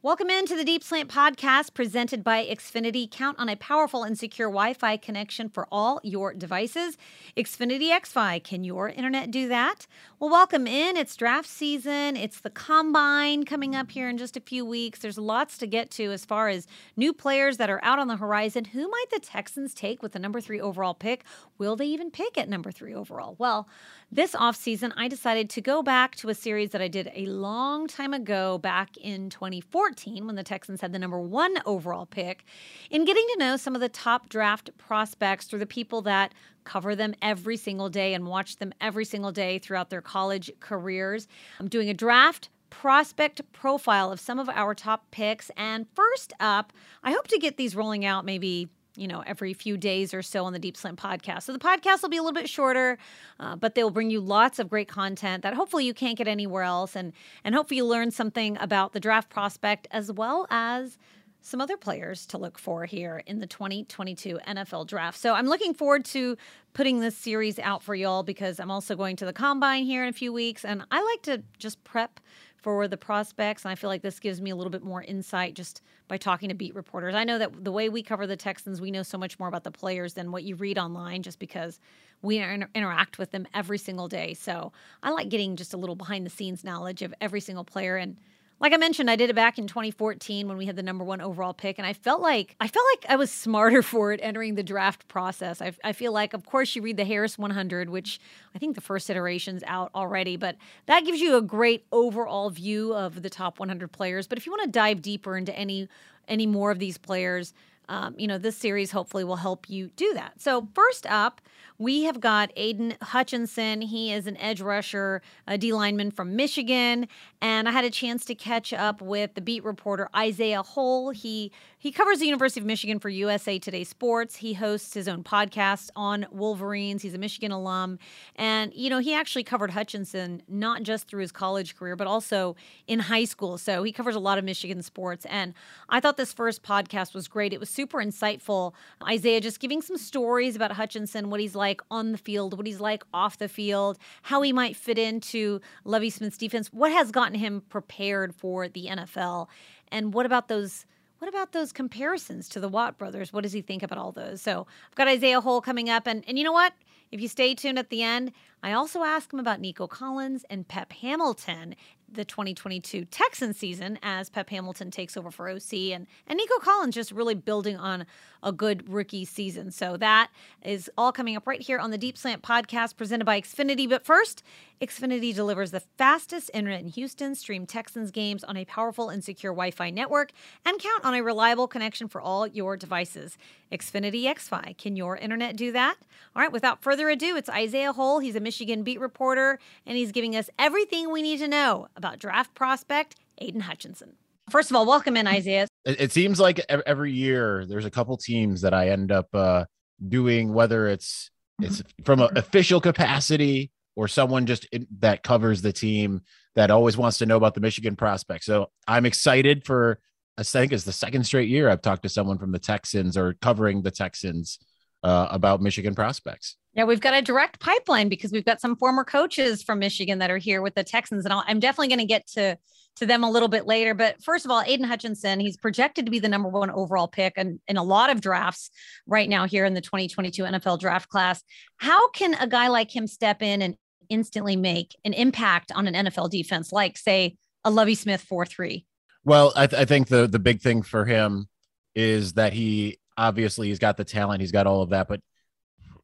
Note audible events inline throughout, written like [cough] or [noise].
Welcome into the Deep Slant podcast presented by Xfinity. Count on a powerful and secure Wi Fi connection for all your devices. Xfinity XFi, can your internet do that? Well, welcome in. It's draft season, it's the combine coming up here in just a few weeks. There's lots to get to as far as new players that are out on the horizon. Who might the Texans take with the number three overall pick? Will they even pick at number three overall? Well, this offseason, I decided to go back to a series that I did a long time ago, back in 2014, when the Texans had the number one overall pick, in getting to know some of the top draft prospects through the people that cover them every single day and watch them every single day throughout their college careers. I'm doing a draft prospect profile of some of our top picks. And first up, I hope to get these rolling out maybe you know, every few days or so on the Deep Slant podcast. So the podcast will be a little bit shorter, uh, but they will bring you lots of great content that hopefully you can't get anywhere else, and and hopefully you learn something about the draft prospect as well as some other players to look for here in the 2022 NFL draft. So I'm looking forward to putting this series out for y'all because I'm also going to the combine here in a few weeks, and I like to just prep for the prospects. And I feel like this gives me a little bit more insight just by talking to beat reporters. I know that the way we cover the Texans, we know so much more about the players than what you read online just because we inter- interact with them every single day. So I like getting just a little behind the scenes knowledge of every single player and like I mentioned, I did it back in 2014 when we had the number one overall pick, and I felt like I felt like I was smarter [laughs] for it entering the draft process. I, I feel like, of course, you read the Harris 100, which I think the first iteration's out already, but that gives you a great overall view of the top 100 players. But if you want to dive deeper into any any more of these players, um, you know, this series hopefully will help you do that. So, first up, we have got Aidan Hutchinson. He is an edge rusher, a D lineman from Michigan. And I had a chance to catch up with the beat reporter Isaiah Hole. He he covers the University of Michigan for USA Today Sports. He hosts his own podcast on Wolverines. He's a Michigan alum. And, you know, he actually covered Hutchinson not just through his college career, but also in high school. So he covers a lot of Michigan sports. And I thought this first podcast was great. It was super insightful. Isaiah just giving some stories about Hutchinson, what he's like on the field, what he's like off the field, how he might fit into Lovie Smith's defense, what has gotten him prepared for the NFL, and what about those what about those comparisons to the Watt brothers? What does he think about all those? So I've got Isaiah Hole coming up, and and you know what? If you stay tuned at the end, I also ask him about Nico Collins and Pep Hamilton the 2022 Texan season as Pep Hamilton takes over for OC and and Nico Collins just really building on a good rookie season. So that is all coming up right here on the Deep Slant podcast presented by Xfinity. But first, Xfinity delivers the fastest internet in Houston. Stream Texans games on a powerful and secure Wi-Fi network and count on a reliable connection for all your devices. Xfinity XFi. Can your internet do that? All right, without further ado, it's Isaiah Hole. He's a Michigan beat reporter and he's giving us everything we need to know about draft prospect Aidan Hutchinson. First of all, welcome in, Isaiah. It, it seems like every year there's a couple teams that I end up uh, doing, whether it's it's from an official capacity or someone just in, that covers the team that always wants to know about the Michigan prospect. So I'm excited for I think it's the second straight year I've talked to someone from the Texans or covering the Texans uh, about Michigan prospects. Yeah, we've got a direct pipeline because we've got some former coaches from Michigan that are here with the Texans, and i am definitely going to get to to them a little bit later. But first of all, Aidan Hutchinson, he's projected to be the number one overall pick in, in a lot of drafts right now here in the 2022 NFL draft class. How can a guy like him step in and instantly make an impact on an NFL defense, like say a Lovie Smith 4-3? Well, I, th- I think the the big thing for him is that he obviously he's got the talent, he's got all of that, but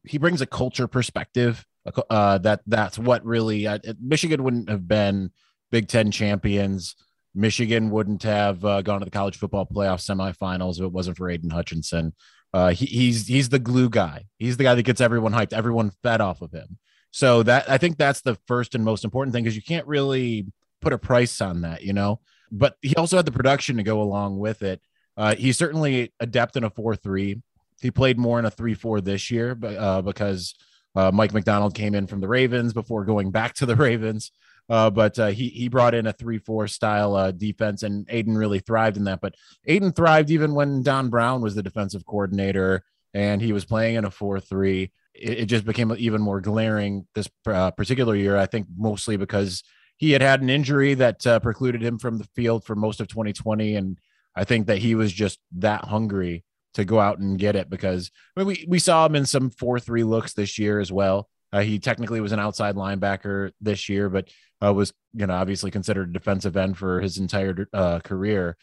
he brings a culture perspective. Uh, that that's what really uh, Michigan wouldn't have been Big Ten champions. Michigan wouldn't have uh, gone to the college football playoff semifinals if it wasn't for Aidan Hutchinson. Uh, he, he's he's the glue guy. He's the guy that gets everyone hyped. Everyone fed off of him. So that I think that's the first and most important thing because you can't really put a price on that, you know. But he also had the production to go along with it. Uh, he's certainly adept in a four three. He played more in a 3 4 this year but, uh, because uh, Mike Macdonald came in from the Ravens before going back to the [laughs] Ravens. Uh, but uh, he he brought in a three four style uh, defense, and Aidan really thrived in that. But Aidan thrived even when Don Brown was the defensive coordinator, and he was playing in a four three. It, it just became even more glaring this particular year. I think mostly because he had had an injury that uh, precluded him from the field for most of 2020, and I think that he was just that hungry to go out and get it because I mean, we we saw him in some four three looks this year as well. Uh, he technically was an outside linebacker this year, but uh, was you know obviously considered a defensive end for his entire uh, career.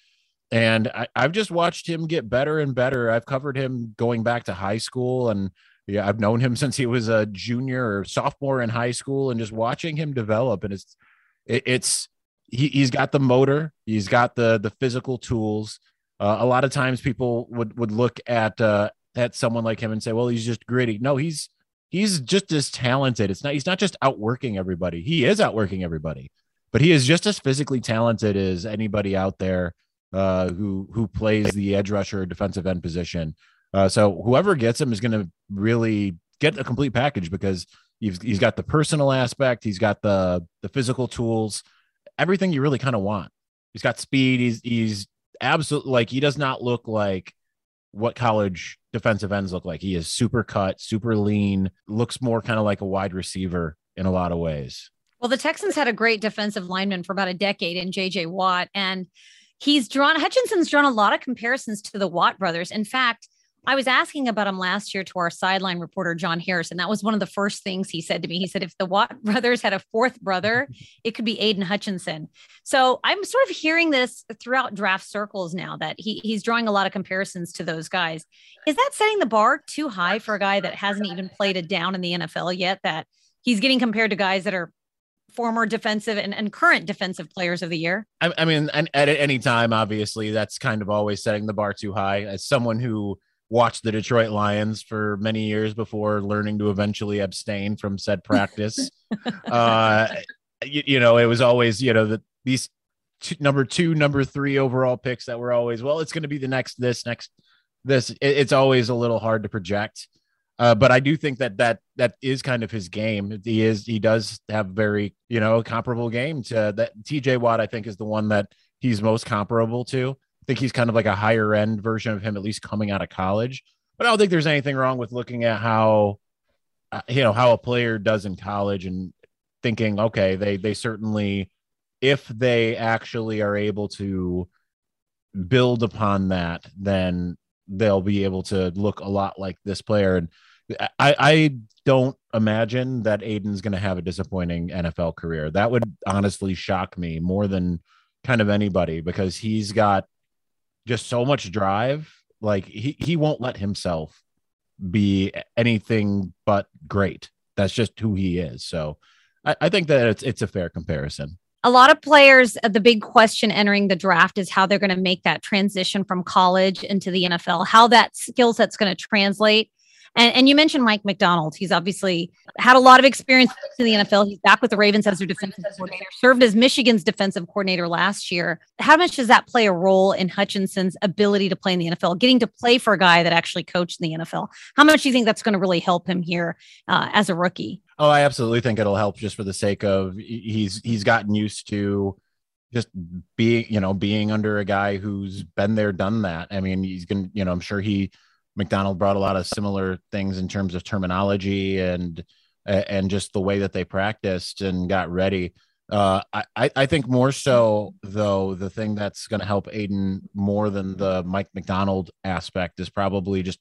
And I, I've just watched him get better and better. I've covered him going back to high school, and yeah, I've known him [laughs] since he was a junior or sophomore in high school, and just watching him develop. And it's it, it's he, he's got the motor, he's got the the physical tools. Uh, a lot of times people would would look at uh, at someone like him and say, "Well, he's just gritty." No, he's he's just as talented. It's not he's not just outworking everybody. He is outworking everybody, but he is just as physically talented as anybody out there uh, who who plays the edge rusher defensive end position. Uh, so whoever gets him is going to really get a complete package because he's, he's got the personal aspect, he's got the the physical tools, everything you really kind of want. He's got speed. He's he's absolutely like he does not look like what college defensive ends look like. He is super cut, super lean, looks more kind of like a wide receiver in a lot of ways. Well, the Texans had a great defensive lineman for about a decade in JJ Watt. And he's drawn, Hutchinson's drawn a lot of comparisons to the Watt brothers. In fact, I was asking about him last year to our sideline reporter, John Harris, and that was one of the first things he said to me. He said, if the Watt [laughs] brothers had a fourth brother, [laughs] it could be Aidan Hutchinson. So I'm sort of hearing this throughout draft circles now that he, he's drawing a lot of comparisons to those guys. Is that setting the bar too high for a guy that hasn't even played a down in the NFL yet? That he's getting compared to guys that are former defensive and, and current defensive players of the year? I, I mean, and at any time, obviously, that's kind of always setting the bar too high. As someone who watched the Detroit Lions for many years before learning to eventually abstain from said [laughs] practice. uh, you, you, know, it was always, you know, that these two, number two, number three overall picks that were always, well, it's going to be the next this, next this. It, it's always a little hard to project. Uh, but I do think that that that is kind of his game. He is he does have very you know comparable game to that. T.J. Watt I think is the one that he's most comparable to think he's kind of like a higher end version of him, at least coming out of college. But I don't think there's anything wrong with looking at how, uh, you know, how a player does in college and thinking, okay, they they certainly, if they actually are able to build upon that, then they'll be able to look a lot like this player. And I, I don't imagine that Aidan's going to have a disappointing NFL career. That would honestly shock me more than kind of anybody because he's got just so much drive. Like he he won't let himself be anything but great. That's just who he is. So I, I think that it's it's a fair comparison. A lot of players, uh, the big question entering the draft is how they're going to make that transition from college into the NFL, how that skill set's going to translate and, and you mentioned Mike Macdonald. He's obviously had a lot of experience in the NFL. He's back with the Ravens as their defensive coordinator, served as Michigan's defensive coordinator last year. How much does that play a role in Hutchinson's ability to play in the NFL, getting to play for a guy that actually coached in the NFL? How much do you think that's going to really help him here uh, as a rookie? Oh, I absolutely think it'll help just for the sake of he's he's gotten used to just being you know being under a guy who's been there done that i mean he's gonna you know i'm sure he Macdonald brought a lot of similar things in terms of terminology and and just the way that they practiced and got ready. Uh, I, I think more so though the thing that's going to help Aidan more than the Mike Macdonald aspect is probably just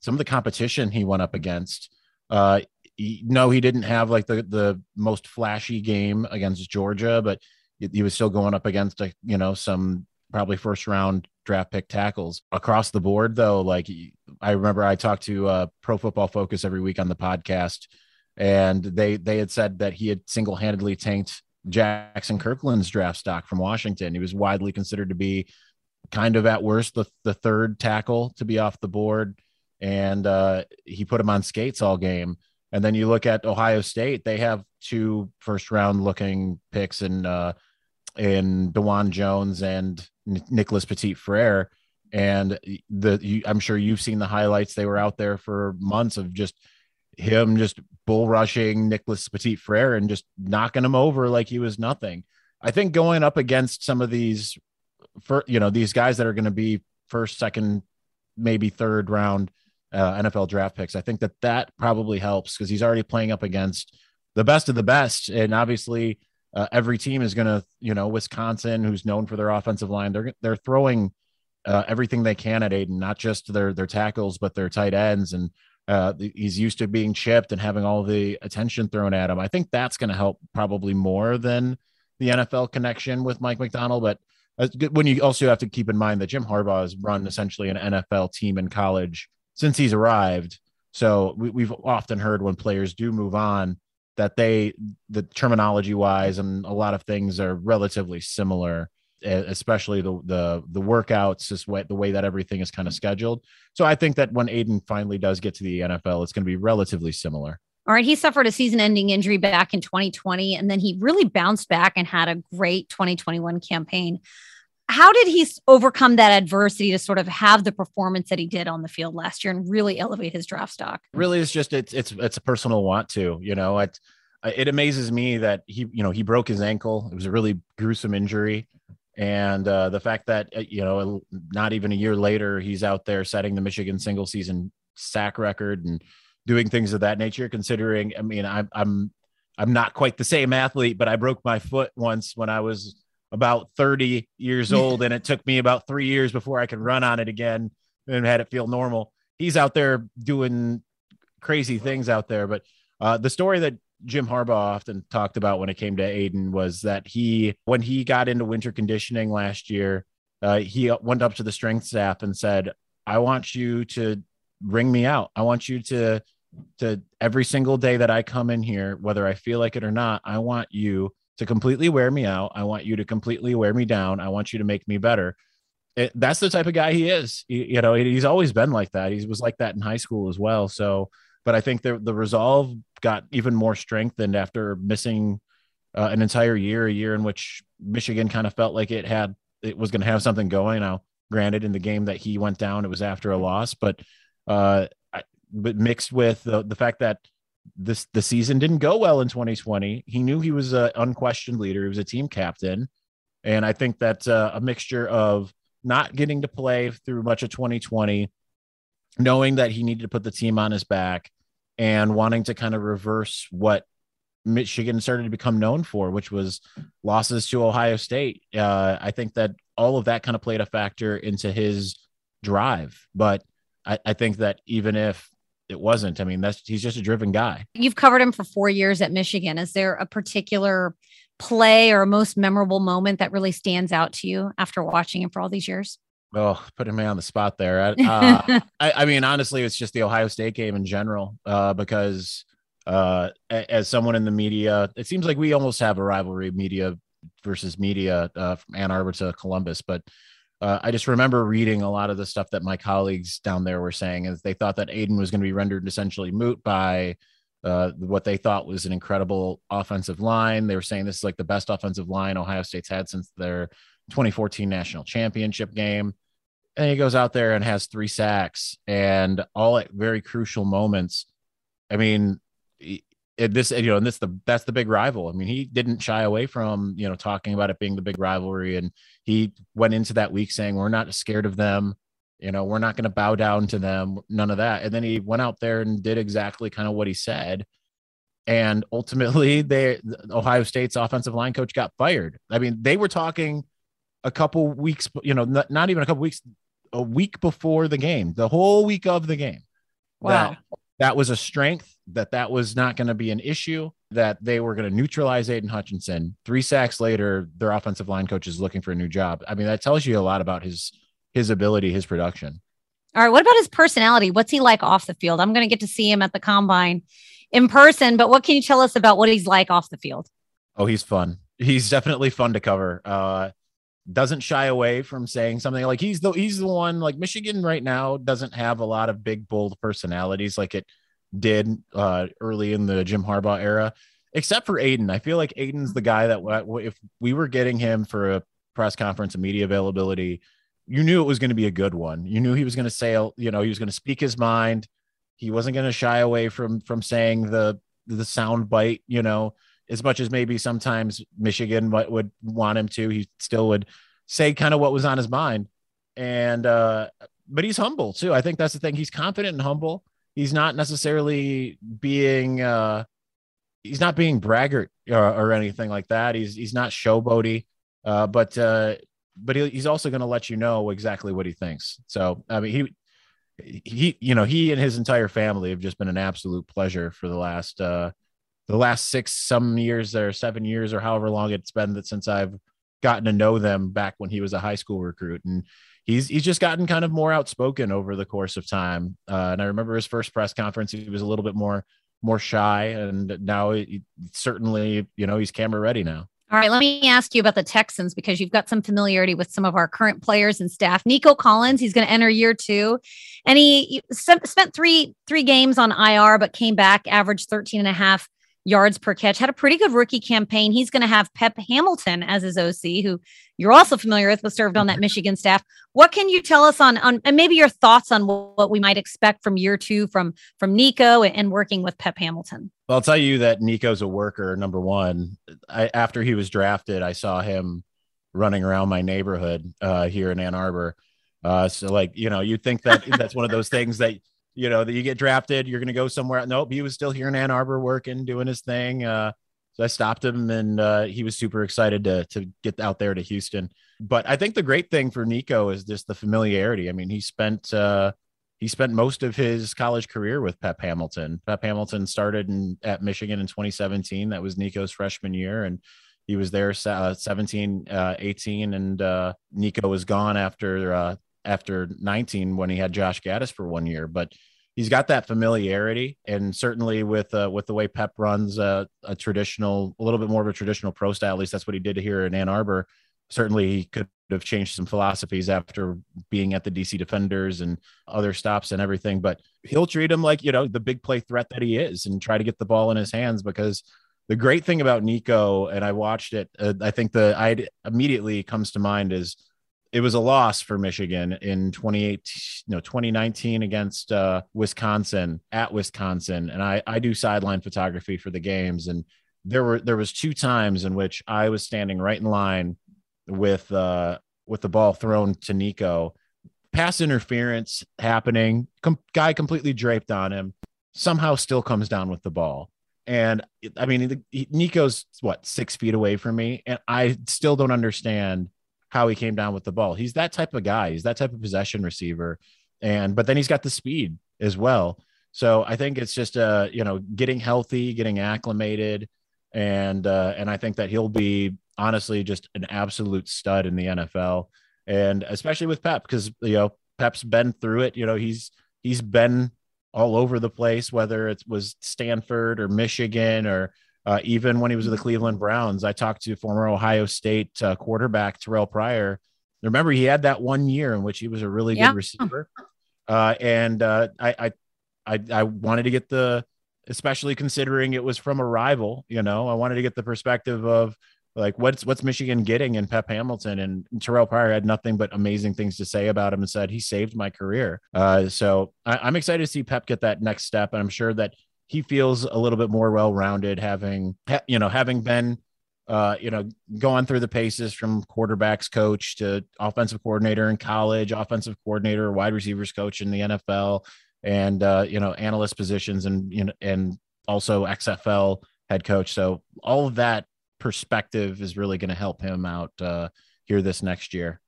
some of the competition he went up against. Uh, he, no, he didn't have like the the most flashy game against Georgia, but he was still going up against a, you know some probably first round draft pick tackles. Across the board though like i remember i talked to uh, pro football focus every week on the podcast and they they had said that he had single-handedly tanked jaxson kirkland's draft stock from washington. He was widely considered to be kind of at worst the, the third tackle to be off the board and uh, he put him on skates all game. And then you look at ohio state they have two first round looking picks and uh, in Dawand Jones and Nicholas Petit Frere. And the you, I'm sure you've seen the highlights. They were out there for months of just him just bull rushing Nicholas Petit Frere and just knocking him over like he was nothing. I think going up against some of these, for you know, these guys that are going to be first, second, maybe third round uh, NFL draft picks, I think that that probably helps because he's already playing up against the best of the best, and obviously uh, every team is going to, you know, Wisconsin, who's known for their offensive line, they're they're throwing uh, everything they can at Aidan, not just their their tackles, but their tight ends. And uh, he's used to being chipped and having all the attention thrown at him. I think that's going to help probably more than the NFL connection with Mike Macdonald, But when you also have to keep in mind that Jim Harbaugh has run essentially an NFL team in college since he's arrived. So we, we've often heard when players do move on that they, the terminology wise, and a lot of things are relatively similar especially the the the workouts, just way, the way that everything is kind of scheduled. So I think that when aidan finally does get to the NFL, it's going to be relatively similar. All right, he suffered a season-ending injury back in 2020, and then he really bounced back and had a great 2021 campaign. How did he overcome that adversity to sort of have the performance that he did on the field last year and really elevate his draft stock? Really, it's just it's it's it's a personal want to. You know, it it amazes me that he you know he broke his ankle. It was a really gruesome injury and uh, the fact that uh, you know not even a year later he's out there setting the michigan single season sack record and doing things of that nature considering i mean i'm i'm i'm not quite the same athlete but i broke my foot once when i was about 30 years old and it took me about three years before i could run on it again and had it feel normal he's out there doing crazy things out there but uh, the story that Jim Harbaugh often talked about when it came to Aidan was that he, when he got into winter conditioning last year, uh, he went up to the strength staff and said, "I want you to ring me out. I want you to, to every single day that I come in here, whether I feel like it or not, I want you to completely wear me out. I want you to completely wear me down. I want you to make me better." It, that's the type of guy he is. You know, he's always been like that. He was like that in high school as well. So but I think the the resolve got even more strengthened after missing uh, an entire year, a year in which Michigan kind of felt like it had it was going to have something going. Now, granted, in the game that he went down, it was after a loss, but uh, but mixed with the the fact that this the season didn't go well in 2020, he knew he was an unquestioned leader. He was a team captain, and I think that uh, a mixture of not getting to play through much of 2020 knowing that he needed to put the team on his back and wanting to kind of reverse what Michigan started to become known for, which was losses to Ohio State. Uh, I think that all of that kind of played a factor into his drive. But I, I think that even if it wasn't, I mean, that's he's just a driven guy. You've covered him for four years at Michigan. Is there a particular play or a most memorable moment that really stands out to you after watching him for all these years? Oh, putting me on the spot there. [laughs] Uh, I, I, mean, honestly, it's just the Ohio State game in general, uh, because uh, as someone in the media, it seems like we almost have a rivalry, media versus media, uh, from Ann Arbor to Columbus. But uh, I just remember reading a lot of the stuff that my colleagues down there were saying, is they thought that Aidan was going to be rendered essentially moot by uh, what they thought was an incredible offensive line. They were saying this is like the best offensive line Ohio State's had since their 2014 national championship game and he goes out there and has three sacks and all at very crucial moments. I mean, it, this you know, and this the that's the big rival. I mean, he didn't shy away from you know talking about it being the big rivalry, and he went into that week saying we're not scared of them. You know, we're not going to bow down to them. None of that. And then he went out there and did exactly kind of what he said. And ultimately, [laughs] they Ohio State's offensive line coach got fired. I mean, they were talking a couple weeks, you know, not, not even a couple weeks, a week before the game, the whole week of the game. Wow. That, was a strength, that that was not going to be an issue, that they were going to neutralize Aidan Hutchinson. Three sacks later, their offensive line coach is looking for a new job. I mean, that tells you a lot about his his ability, his production. All right. What about his personality? What's he like off the field? I'm going to get to see him at the combine in person, but what can you tell us about what he's like off the field? Oh, he's fun. He's definitely fun to cover. Uh, doesn't shy away from saying something like he's the he's the one like Michigan right now doesn't have a lot of big bold personalities like it did uh, early in the Jim Harbaugh era, except for Aidan. I feel like Aidan's the guy that if we were getting him for a press conference and media availability, you knew it was going to be a good one. You knew he was going to say, you know, he was going to speak his mind. He wasn't going to shy away from from saying the the sound bite, you know as much as maybe sometimes Michigan would, want him to, he still would say kind of what was on his mind. And, uh, but he's humble too. I think that's the thing. He's confident and humble. He's not necessarily being, uh, he's not being braggart or, or anything like that. He's he's not showboaty, uh, but uh, but he, he's also going to let you know exactly what he thinks. So I mean, he he you know he and his entire family have just been an absolute pleasure for the last uh, the last six some years or seven years or however long it's been that since I've gotten to know them back when he was a high school recruit. And he's he's just gotten kind of more outspoken over the course of time. Uh, and i remember his first press conference he was a little bit more more shy. And now he, certainly you know he's camera ready now. All right, let me ask you about the Texans because you've got some familiarity with some of our current players and staff. Nico Collins, he's going to enter year two, and he spent three three games on IR, but came back, averaged 13 and a half yards per catch. Had a pretty good rookie campaign. He's going to have Pep Hamilton as his OC, who you're also familiar with, but served on that Michigan staff. What can you tell us on on and maybe your thoughts on what we might expect from year two from from Nico and working with Pep Hamilton? Well, I'll tell you that Nico's a worker. Number one, I, after he was drafted, I saw him running around my neighborhood uh, here in Ann Arbor. Uh, so, like you know, you think that [laughs] that's one of those things that you know that you get drafted you're going to go somewhere. Nope he was still here in ann arbor working doing his thing uh, so i stopped him and uh, he was super excited to, to get out there to houston. But i think the great thing for nico is just the familiarity. I mean he spent uh, he spent most of his college career with pep hamilton. Pep hamilton started in, at michigan in 2017 that was nico's freshman year and he was there uh, 17 uh, 18 and uh, nico was gone after uh, after 19 when he had Josh Gattis for one year, but he's got that familiarity and certainly with uh, with the way Pep runs uh, a traditional, a little bit more of a traditional pro style. At least that's what he did here in Ann Arbor. Certainly, he could have changed some philosophies after being at the DC Defenders and other stops and everything. But he'll treat him like you know the big play threat that he is, and try to get the ball in his hands because the great thing about Nico, and I watched it, uh, I think the I immediately comes to mind is it was a loss for Michigan in 2018, no, 2019 against uh, Wisconsin at Wisconsin. And I, I do sideline photography for the games. And there were, there was two times in which I was standing right in line with, uh, with the ball thrown to Nico, pass interference happening, com- guy completely draped on him, somehow still comes down with the ball. And I mean, Nico's what six feet away from me, and I still don't understand how he came down with the ball. He's that type of guy. He's that type of possession receiver. And but then he's got the speed as well. So I think it's just uh, you know, getting healthy, getting acclimated, and uh, and I think that he'll be honestly just an absolute stud in the NFL. And especially with Pep, because you know, Pep's been through it. You know, he's he's been all over the place, whether it was Stanford or Michigan or uh, even when he was with the Cleveland Browns, I talked to former Ohio State uh, quarterback Terrell Pryor. Remember, he had that one year in which he was a really yeah. good receiver, uh, and uh, I, I, I, I wanted to get the, especially considering it was from a rival. You know, I wanted to get the perspective of like what's what's Michigan getting in Pep Hamilton and Terrell Pryor had nothing but amazing things to say about him and said he saved my career. Uh, so I, am excited to see Pep get that next step, and I'm sure that he feels a little bit more well-rounded having you know having been uh, you know, going through the paces from quarterbacks coach to offensive coordinator in college, offensive coordinator, wide receivers coach in the NFL, and uh, you know, analyst positions and you know, and also XFL head coach. So all of that perspective is really going to help him out uh, here this next year.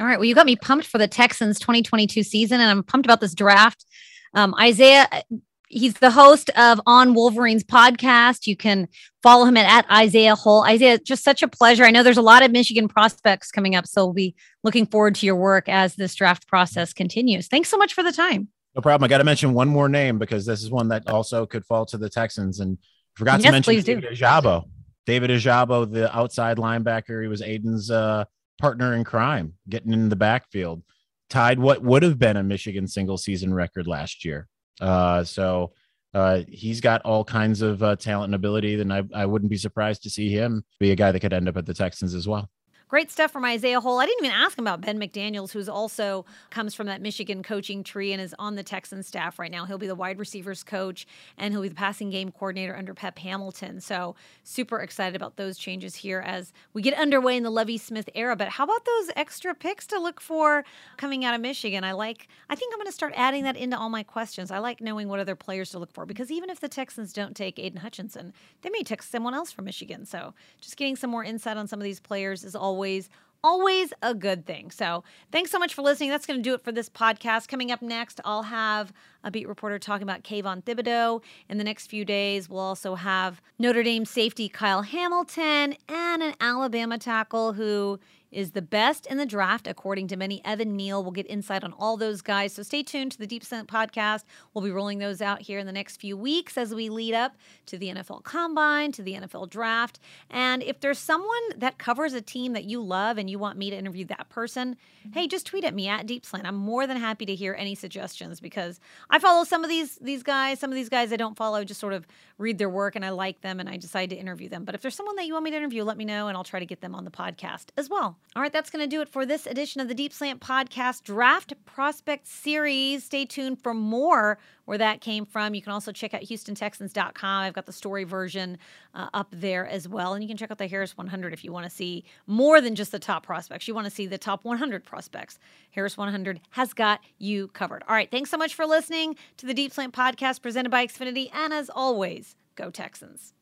All right. Well, you got me pumped for the Texans 2022 season, and I'm pumped about this draft. Um, Isaiah, he's the host of On Wolverines podcast. You can follow him at, at Isaiah Hole. Isaiah, just such a pleasure. I know there's a lot of Michigan prospects coming up, so we'll be looking forward to your work as this draft process continues. Thanks so much for the time. No problem. I got to mention one more name because this is one that also could fall to the Texans. And forgot yes, to mention David Ojabo. David Ojabo, the outside linebacker. He was Aidan's uh, partner in crime, getting in the backfield. Tied what would have been a Michigan single season record last year. Uh, so uh, he's got all kinds of uh, talent and ability, Then I, I wouldn't be surprised to see him be a guy that could end up at the Texans as well. Great stuff from Isaiah Hole. I didn't even ask him about Ben McDaniels, who's also comes from that Michigan coaching tree and is on the Texans staff right now. He'll be the wide receivers coach and he'll be the passing game coordinator under Pep Hamilton. So super excited about those changes here as we get underway in the Lovie Smith era. But how about those extra picks to look for coming out of Michigan? I like. I think I'm going to start adding that into all my questions. I like knowing what other players to look for because even if the Texans don't take Aidan Hutchinson, they may take someone else from Michigan. So just getting some more insight on some of these players is always always always a good thing. So, thanks so much for listening. That's going to do it for this podcast. Coming up next, I'll have a beat reporter talking about Kayvon Thibodeaux. In the next few days, we'll also have Notre Dame safety Kyle Hamilton and an Alabama tackle who is the best in the draft, according to many. Evan Neal will get insight on all those guys. So stay tuned to the Deep Slant podcast. We'll be rolling those out here in the next few weeks as we lead up to the NFL Combine, to the NFL Draft. And if there's someone that covers a team that you love and you want me to interview that person, hey, just tweet at me at Deep Slant. I'm more than happy to hear any suggestions because I follow some of these these guys. Some of these guys I don't follow, just sort of read their work and I like them and I decide to interview them. But if there's someone that you want me to interview, let me know and I'll try to get them on the podcast as well. All right, that's going to do it for this edition of the Deep Slant Podcast Draft Prospect Series. Stay tuned for more where that came from. You can also check out HoustonTexans.com. I've got the story version uh, up there as well. And you can check out the Harris 100 if you want to see more than just the top prospects. You want to see the top 100 prospects. Harris 100 has got you covered. All right. Thanks so much for listening to the Deep Slant Podcast presented by Xfinity. And as always, go Texans.